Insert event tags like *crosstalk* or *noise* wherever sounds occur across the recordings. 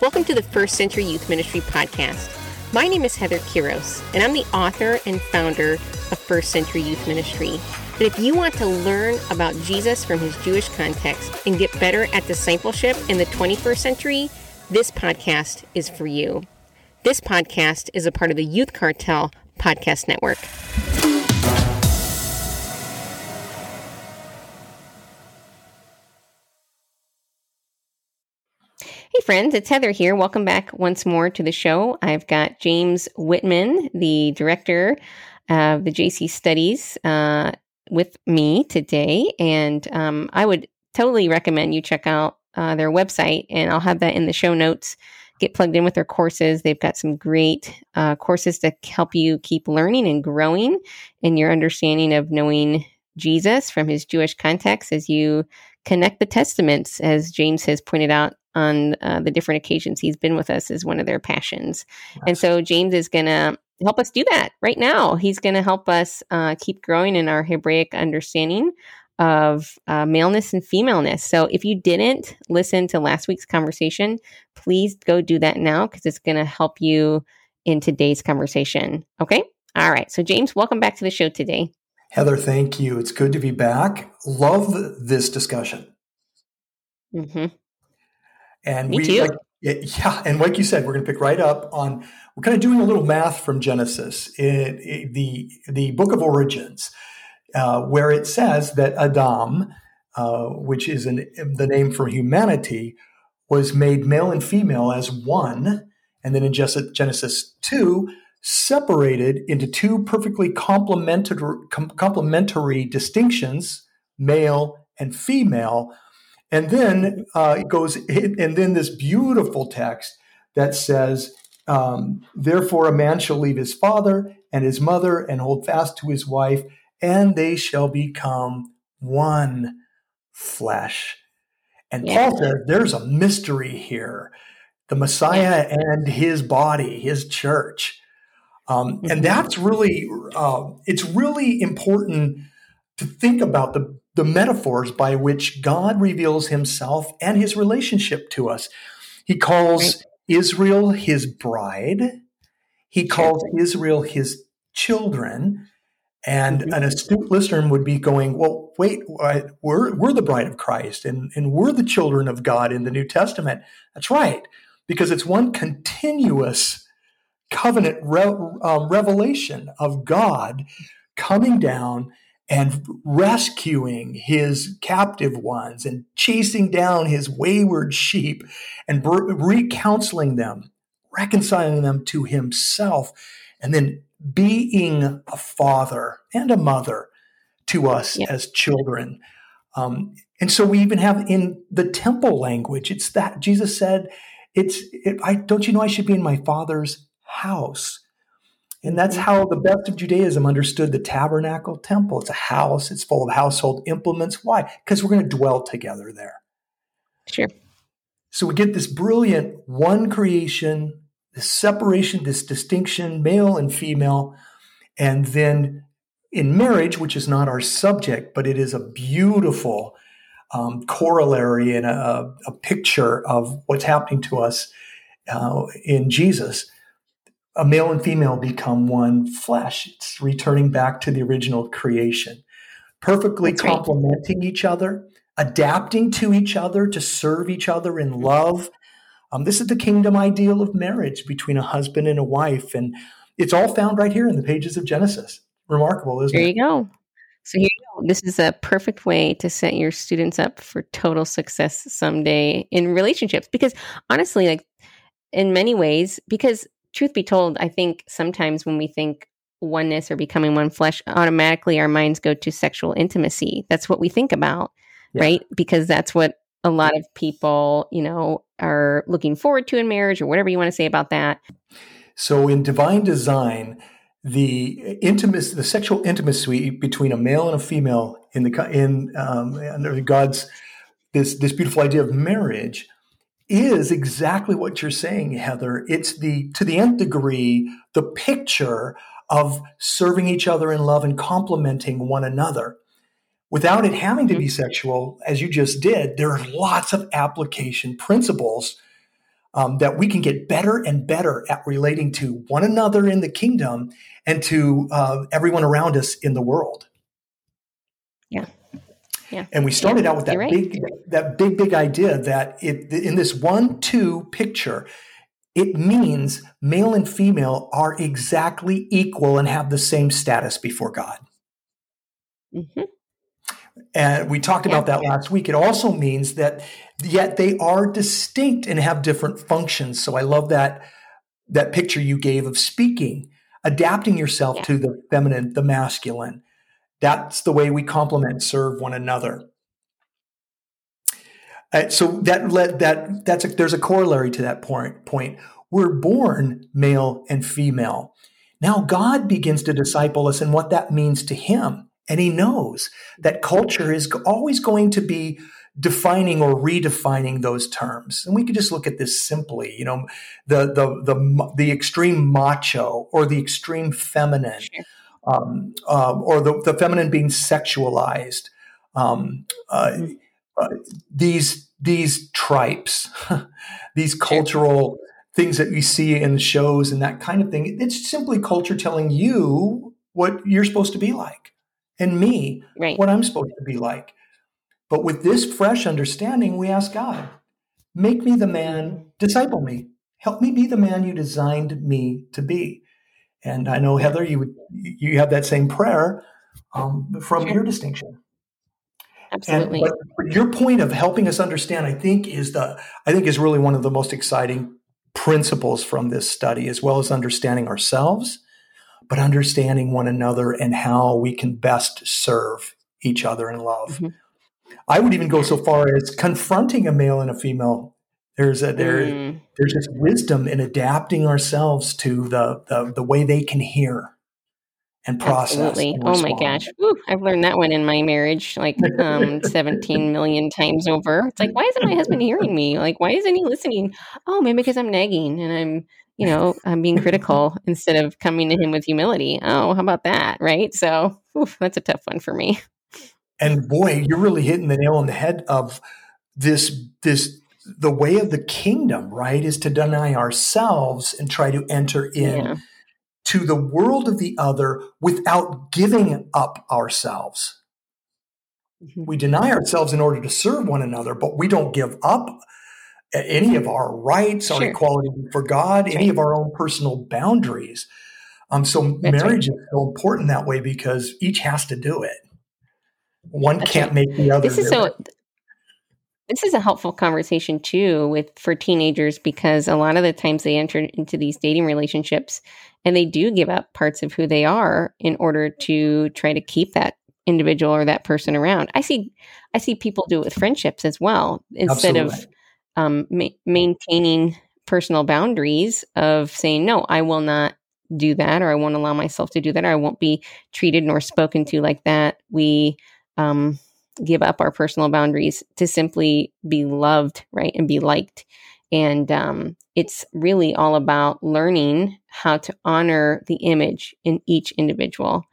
Welcome to the First Century Youth Ministry podcast. My name is Heather Kiros, and I'm the author and founder of First Century Youth Ministry. But if you want to learn about Jesus from his Jewish context and get better at discipleship in the 21st century, this podcast is for you. This podcast is a part of the Youth Cartel Podcast Network. Friends, it's Heather here. Welcome back once more to the show. I've got James Whitman, the director of the JC Studies, uh, with me today. And um, I would totally recommend you check out uh, their website, and I'll have that in the show notes. Get plugged in with their courses. They've got some great uh, courses to help you keep learning and growing in your understanding of knowing Jesus from his Jewish context as you connect the testaments, as James has pointed out on uh, the different occasions he's been with us is one of their passions. And so James is going to help us do that right now. He's going to help us uh, keep growing in our Hebraic understanding of uh, maleness and femaleness. So if you didn't listen to last week's conversation, please go do that now because it's going to help you in today's conversation. Okay. All right. So, James, welcome back to the show today. Heather, thank you. It's good to be back. Love this discussion. Mm-hmm. And Me we, too. Like, yeah, and like you said, we're going to pick right up on. We're kind of doing a little math from Genesis, it, it, the the book of origins, uh, where it says that Adam, uh, which is an, the name for humanity, was made male and female as one, and then in Genesis two, separated into two perfectly complementary com- complementary distinctions, male and female and then uh, it goes, and then this beautiful text that says, um, Therefore, a man shall leave his father and his mother and hold fast to his wife, and they shall become one flesh. And yeah. Paul says there's a mystery here the Messiah and his body, his church. Um, and mm-hmm. that's really, uh, it's really important to think about the the metaphors by which God reveals himself and his relationship to us. He calls Israel his bride, he calls Israel his children. And mm-hmm. an astute listener would be going, Well, wait, we're, we're the bride of Christ and, and we're the children of God in the New Testament. That's right, because it's one continuous covenant re- um, revelation of God coming down and rescuing his captive ones and chasing down his wayward sheep and recounseling them, reconciling them to himself, and then being a father and a mother to us as children. Um, and so we even have in the temple language, it's that Jesus said, "It's it, I don't you know I should be in my father's house." And that's how the best of Judaism understood the tabernacle temple. It's a house, it's full of household implements. Why? Because we're going to dwell together there. Sure. So we get this brilliant one creation, this separation, this distinction, male and female. And then in marriage, which is not our subject, but it is a beautiful um, corollary and a, a, picture of what's happening to us uh, in Jesus a male and female become one flesh. It's returning back to the original creation, perfectly That's complementing right. each other, adapting to each other to serve each other in love. Um, this is the kingdom ideal of marriage between a husband and a wife. And it's all found right here in the pages of Genesis. Remarkable, isn't there it? There you go. So here you go. This is a perfect way to set your students up for total success someday in relationships. Because honestly, like in many ways, because truth be told, I think sometimes when we think oneness or becoming one flesh, automatically our minds go to sexual intimacy. That's what we think about, yeah. right? Because that's what a lot of people, you know, are looking forward to in marriage or whatever you want to say about that. So in divine design, the intimacy, the sexual intimacy between a male and a female in the in um, under God's this this beautiful idea of marriage is exactly what you're saying, Heather. It's the, to the nth degree, the picture of serving each other in love and complementing one another. Without it having to be mm-hmm. sexual, as you just did, there are lots of application principles um, that we can get better and better at relating to one another in the kingdom and to uh, everyone around us in the world. Yeah. Yeah. And we started yeah, out with that right. big, that big, big idea that it, in this one-two picture, it means male and female are exactly equal and have the same status before God. Mm-hmm. And we talked Yeah. about that last week. It also means that yet they are distinct and have different functions. So I love that that picture you gave of speaking, adapting yourself Yeah. to the feminine, the masculine. That's the way we complement serve one another. Uh, so that led that that's a, there's a corollary to that point. Point we're born male and female. Now God begins to disciple us in what that means to Him, and He knows that culture is always going to be defining or redefining those terms. And we could just look at this simply. You know, the the the the extreme macho or the extreme feminine Sure. Um, um, or the, the feminine being sexualized. Um, uh, Mhm. uh, these these tripes, *laughs* these cultural things that we see in shows and that kind of thing. It's simply culture telling you what you're supposed to be like, and me Right. what I'm supposed to be like. But with this fresh understanding, we ask God, make me the man, disciple me, help me be the man you designed me to be. And I know Heather, you would you have that same prayer um, from Sure. your distinction. Absolutely. but your point of helping us understand, I think, is the I think is really one of the most exciting principles from this study, as well as understanding ourselves, but understanding one another and how we can best serve each other in love. Mhm. I would even go so far as confronting a male and a female. There's a there Mm, there's just wisdom in adapting ourselves to the the, the way they can hear and process. absolutely. and Oh my gosh. Woo, I've learned that one in my marriage like um 17 *laughs* million times over. It's like, why isn't my husband hearing me? Like, why isn't he listening? Oh, maybe because I'm nagging and I'm, you know, I'm being critical *laughs* instead of coming to him with humility. Oh, how about that? Right. So oof, that's a tough one for me. And boy, you're really hitting the nail on the head of this this the way of the kingdom, right? Is to deny ourselves and try to enter in Yeah. to the world of the other without giving up ourselves. Mhm. We deny ourselves in order to serve one another, but we don't give up any of our rights, our equality for God, That's any right. of our own personal boundaries. Um, so That's right. marriage is so important that way because each has to do it. One That's can't right. make the other. This is do so it. This is a helpful conversation too with for teenagers because a lot of the times they enter into these dating relationships and they do give up parts of who they are in order to try to keep that individual or that person around. I see I see people do it with friendships as well instead of um, ma- maintaining personal boundaries of saying no, I will not do that or I won't allow myself to do that or I won't be treated nor spoken to like that. We um, give up our personal boundaries to simply be loved, right, and be liked. And um, it's really all about learning how to honor the image in each individual.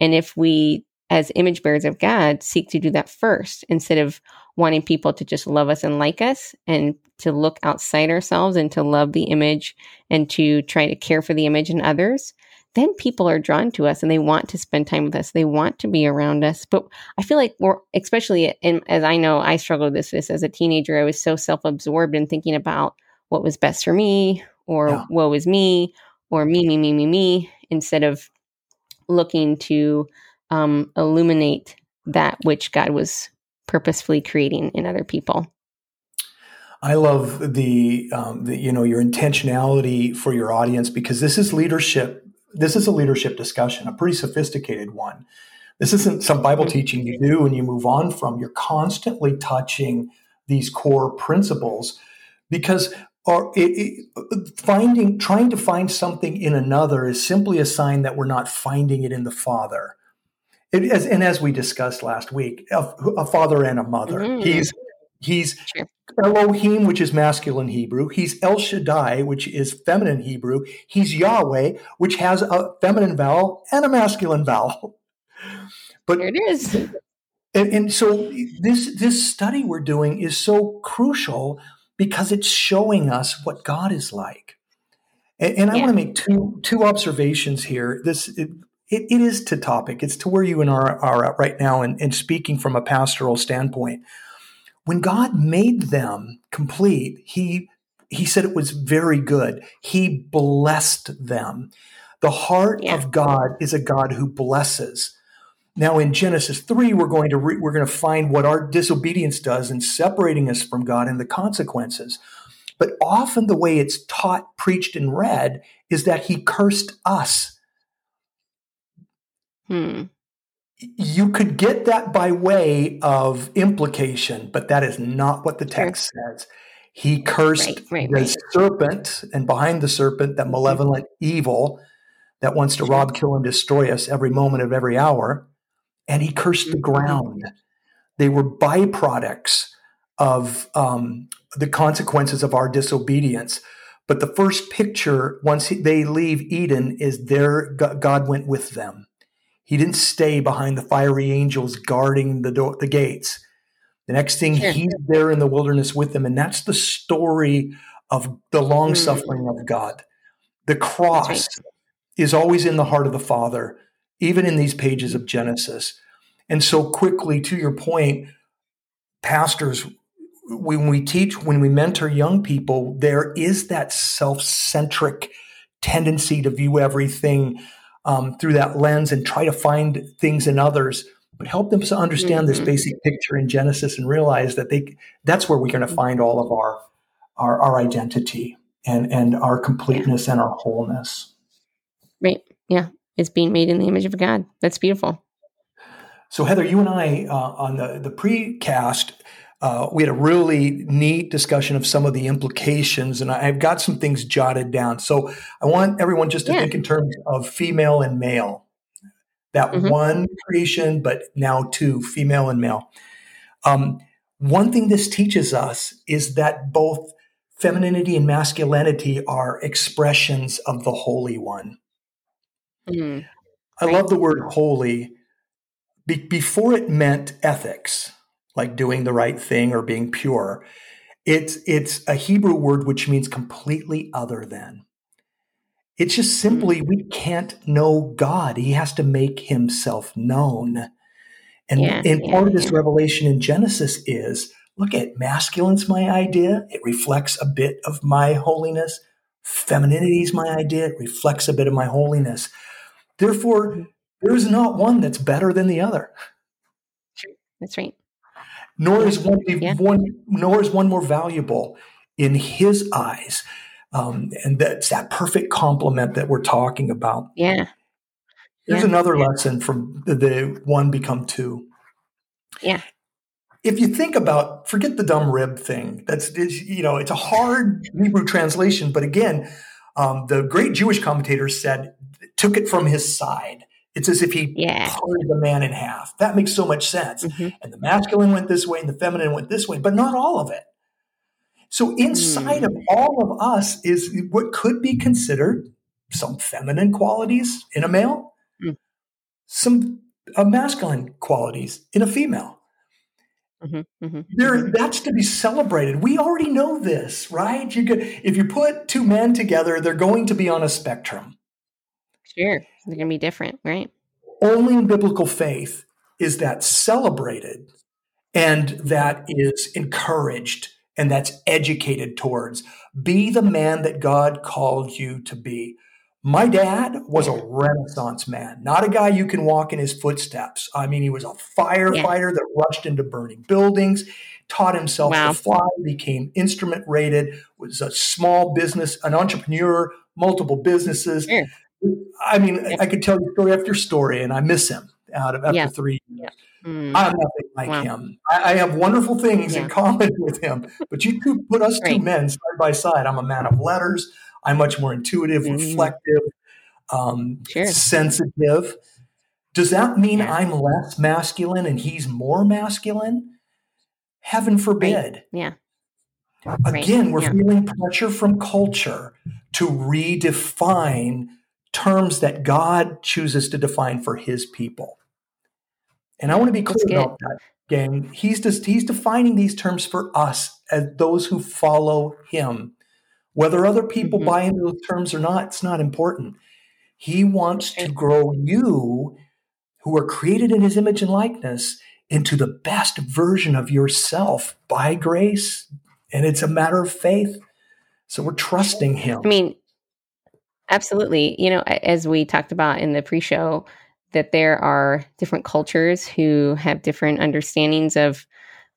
And if we, as image bearers of God, seek to do that first instead of wanting people to just love us and like us and to look outside ourselves and to love the image and to try to care for the image in others, then people are drawn to us and they want to spend time with us. They want to be around us. But I feel like we're, especially in, as I know, I struggled with this as a teenager. I was so self absorbed in thinking about what was best for me or Yeah. woe is me or me, me, me, me, me, instead of looking to um, illuminate that which God was purposefully creating in other people. I love the, um, the you know your intentionality for your audience because this is leadership. This is a leadership discussion, a pretty sophisticated one. This isn't some Bible teaching you do and you move on from. You're constantly touching these core principles because or it, it, finding trying to find something in another is simply a sign that we're not finding it in the Father. It, as, and as we discussed last week, a, a father and a mother. Mhm. He's he's Sure. Elohim, which is masculine Hebrew. He's El Shaddai, which is feminine Hebrew. He's Yahweh, which has a feminine vowel and a masculine vowel. *laughs* But There it is. and, and so this this study we're doing is so crucial because it's showing us what God is like. And, and I Yeah. want to make two two observations here. This it, it, it is to topic. It's to where you and I are, are at right now, and, and speaking from a pastoral standpoint. When God made them complete, He He said it was very good. He blessed them. The heart Yeah. of God is a God who blesses. Now in Genesis 3 we're going to re- we're going to find what our disobedience does in separating us from God and the consequences. But often the way it's taught, preached and read is that he cursed us. Hmm. You could get that by way of implication, but that is not what the text says. He cursed Right, right, the right. serpent and behind the serpent that malevolent evil that wants to Sure. rob, kill and destroy us every moment of every hour. And he cursed the Mhm. ground. They were byproducts of um, the consequences of our disobedience. But the first picture, once they leave Eden, is there God went with them. He didn't stay behind the fiery angels guarding the door, the gates. The next thing, Sure. he's there in the wilderness with them, and that's the story of the long mm. suffering of God. The cross right. is always in the heart of the Father, even in these pages of Genesis. And so, quickly to your point, pastors, when we teach, when we mentor young people, there is that self centric tendency to view everything um, through that lens and try to find things in others. But help them to understand this Mhm. basic picture in Genesis and realize that they that's where we're going to find all of our our, our identity and and our completeness and our wholeness. Right. Yeah. It's being made in the image of God. That's beautiful. So Heather, you and I uh, on the the precast, uh, we had a really neat discussion of some of the implications, and I've got some things jotted down. So I want everyone just to Yeah. think in terms of female and male. That Mhm. one creation, but now two, female and male. Um, one thing this teaches us is that both femininity and masculinity are expressions of the Holy One. Mm. I love the word holy. Be- before it meant ethics, like doing the right thing or being pure. It's it's a Hebrew word which means completely other than. It's just simply we can't know God. He has to make himself known. And, Yeah, and yeah, part of this yeah. revelation in Genesis is look at masculine's my idea. It reflects a bit of my holiness. Femininity's my idea. It reflects a bit of my holiness. Therefore, Mhm. there is not one that's better than the other. That's right. Nor is one, Yeah. one nor is one more valuable in his eyes. Um, and that's that perfect complement that we're talking about. Yeah. Here's Yeah. another lesson from the, the one become two. Yeah. If you think about, forget the dumb rib thing. That's it's, you know, it's a hard Hebrew translation, but again, um, the great Jewish commentator said took it from his side. It's as if he Yeah. parted the man in half. That makes so much sense. Mhm. And the masculine went this way and the feminine went this way, but not all of it. So inside Mm. of all of us is what could be considered some feminine qualities in a male, Mm. some uh, masculine qualities in a female. Mhm. Mhm. There, that's to be celebrated. We already know this, right? You could, if you put two men together, they're going to be on a spectrum. Sure. They're going to be different, right? Only in biblical faith is that celebrated and that is encouraged and that's educated towards. Be the man that God called you to be. My dad was a renaissance man, not a guy you can walk in his footsteps. I mean, he was a firefighter that rushed into burning buildings, taught himself Wow. to fly, became instrument rated, was a small business, an entrepreneur, multiple businesses. I mean, Yep. I could tell you story after story, and I miss him out of after Yeah. three years. Mm. I'm nothing like Wow. him. I, I have wonderful things Yeah. in common with him, but you two put us two men side by side. I'm a man of letters. I'm much more intuitive, Mhm. reflective, um, Sure. sensitive. Does that mean Yeah. I'm less masculine and he's more masculine? Heaven forbid. Yeah. Right. Again, we're Yeah. feeling pressure from culture to redefine terms that God chooses to define for his people. And I want to be clear about that. gang. He's just he's defining these terms for us as those who follow him. Whether other people mm-hmm. buy into those terms or not, it's not important. He wants to grow you, who are created in his image and likeness, into the best version of yourself by grace. And it's a matter of faith. So we're trusting him. I mean, absolutely. You know, as we talked about in the pre show, that there are different cultures who have different understandings of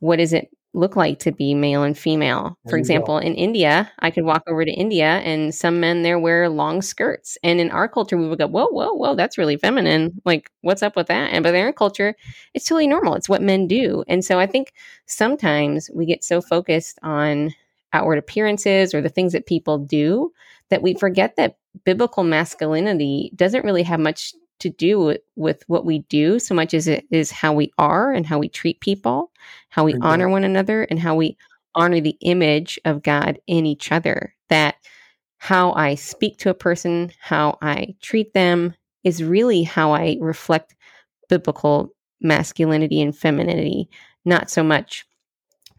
what does it look like to be male and female. For example, go. in India, I could walk over to India and some men there wear long skirts. And in our culture, we would go, whoa, whoa, whoa, that's really feminine. Like, what's up with that? And but in their culture, it's totally normal. It's what men do. And so I think sometimes we get so focused on outward appearances or the things that people do that we forget that biblical masculinity doesn't really have much to do with, with what we do so much as it is how we are and how we treat people, how we mm-hmm. honor one another, and how we honor the image of God in each other. That how I speak to a person, how I treat them is really how I reflect biblical masculinity and femininity, not so much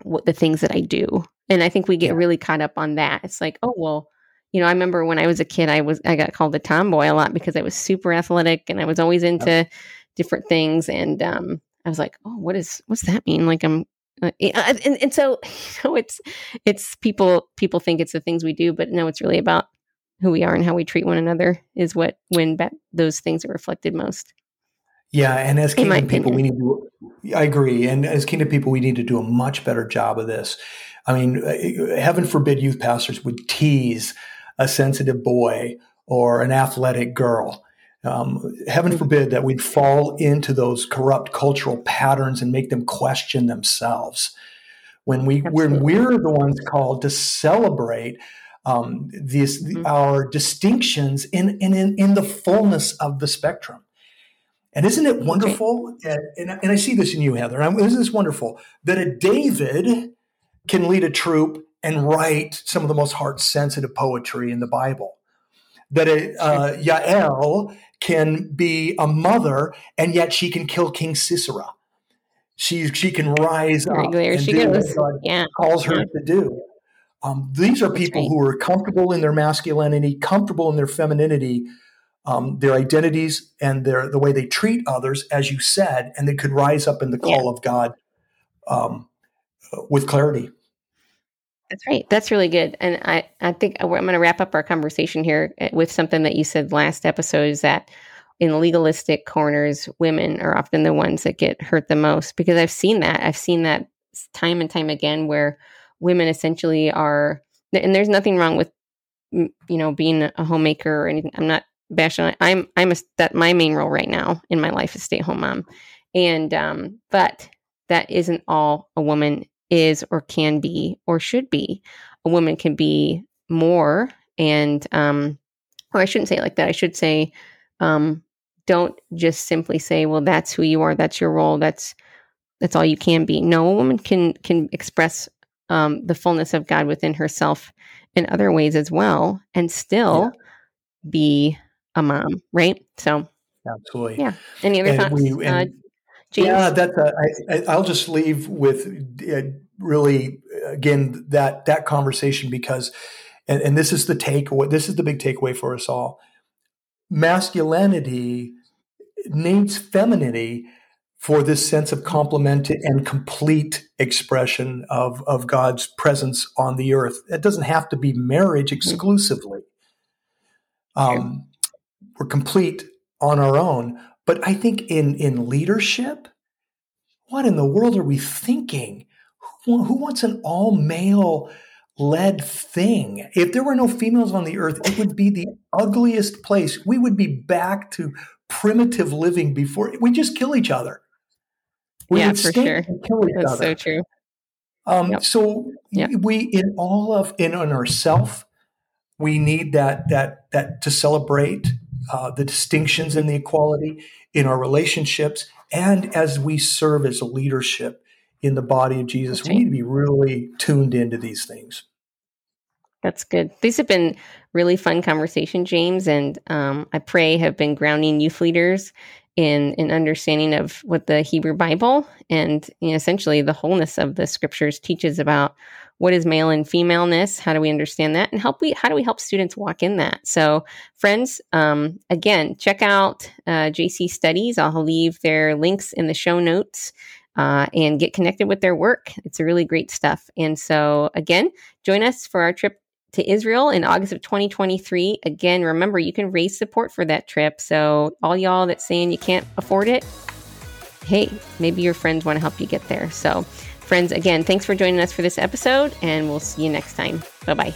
what the things that I do. And I think we get yeah. really caught up on that. It's like, oh, well, you know, I remember when I was a kid, I was I got called a tomboy a lot because I was super athletic and I was always into different things. And um, I was like, oh, what is what's that mean? Like I'm, uh, and, and so *laughs* you know, it's it's people people think it's the things we do, but no, it's really about who we are and how we treat one another is what when be- those things are reflected most. Yeah, and as kingdom people, we need to. I agree, and as kingdom people, we need to do a much better job of this. I mean, uh, heaven forbid youth pastors would tease a sensitive boy or an athletic girl. Um, heaven forbid that we'd fall into those corrupt cultural patterns and make them question themselves. When we when we're the ones called to celebrate um, these mm-hmm. our distinctions in, in in the fullness of the spectrum. And isn't it wonderful? And, and, and I see this in you, Heather. Isn't this wonderful that a David can lead a troop and write some of the most heart sensitive poetry in the Bible. That a, uh, *laughs* Yael can be a mother and yet she can kill King Sisera. She, she can rise up there she goes. what God yeah. calls her yeah. to do. Um, these are people who are comfortable in their masculinity, comfortable in their femininity, um, their identities, and their the way they treat others, as you said, and they could rise up in the call yeah. of God um, with clarity. That's right. That's really good. And I, I think I'm going to wrap up our conversation here eh, with something that you said last episode is that in legalistic corners, women are often the ones that get hurt the most because I've seen that. I've seen that time and time again where women essentially are, and there's nothing wrong with, you know, being a homemaker or anything. I'm not bashing. I'm, I'm a, that my main role right now in my life is stay at home mom. And, um, but that isn't all a woman is or can be or should be. A woman can be more and um or I shouldn't say it like that. I should say um don't just simply say, well, that's who you are, that's your role, that's that's all you can be. No, a woman can can express um, the fullness of God within herself in other ways as well, and still yeah. be a mom, right? So, absolutely, yeah. Any other and thoughts? We, uh, James? Yeah, that's. A, I, I'll just leave with uh, really again that that conversation because, and, and this is the takeaway. This is the big takeaway for us all. Masculinity needs femininity for this sense of complement and complete expression of, of God's presence on the earth. It doesn't have to be marriage mm-hmm. exclusively. Um, we're complete on our own, but I think in, in leadership, what in the world are we thinking? Who, who wants an all male led thing? If there were no females on the earth, it would be the ugliest place. We would be back to primitive living before we just kill each other. We yeah, for sure. That's other. so true. Um, yep. So yep. we, in all of in on ourself, we need that that that to celebrate uh, the distinctions and the equality in our relationships, and as we serve as a leadership in the body of Jesus, we need to be really tuned into these things. That's good. These have been really fun conversation, James, and um, I pray have been grounding youth leaders in an understanding of what the Hebrew Bible and you know, essentially the wholeness of the scriptures teaches about what is male and femaleness how do we understand that and help we how do we help students walk in that. So friends um, again check out uh, jc studies. I'll leave their links in the show notes uh, and get connected with their work. It's really great stuff. And so again join us for our trip to Israel in August of 2023. Again, remember you can raise support for that trip. So all y'all that's saying you can't afford it, hey, maybe your friends want to help you get there. So Friends, again, thanks for joining us for this episode, and we'll see you next time. Bye bye.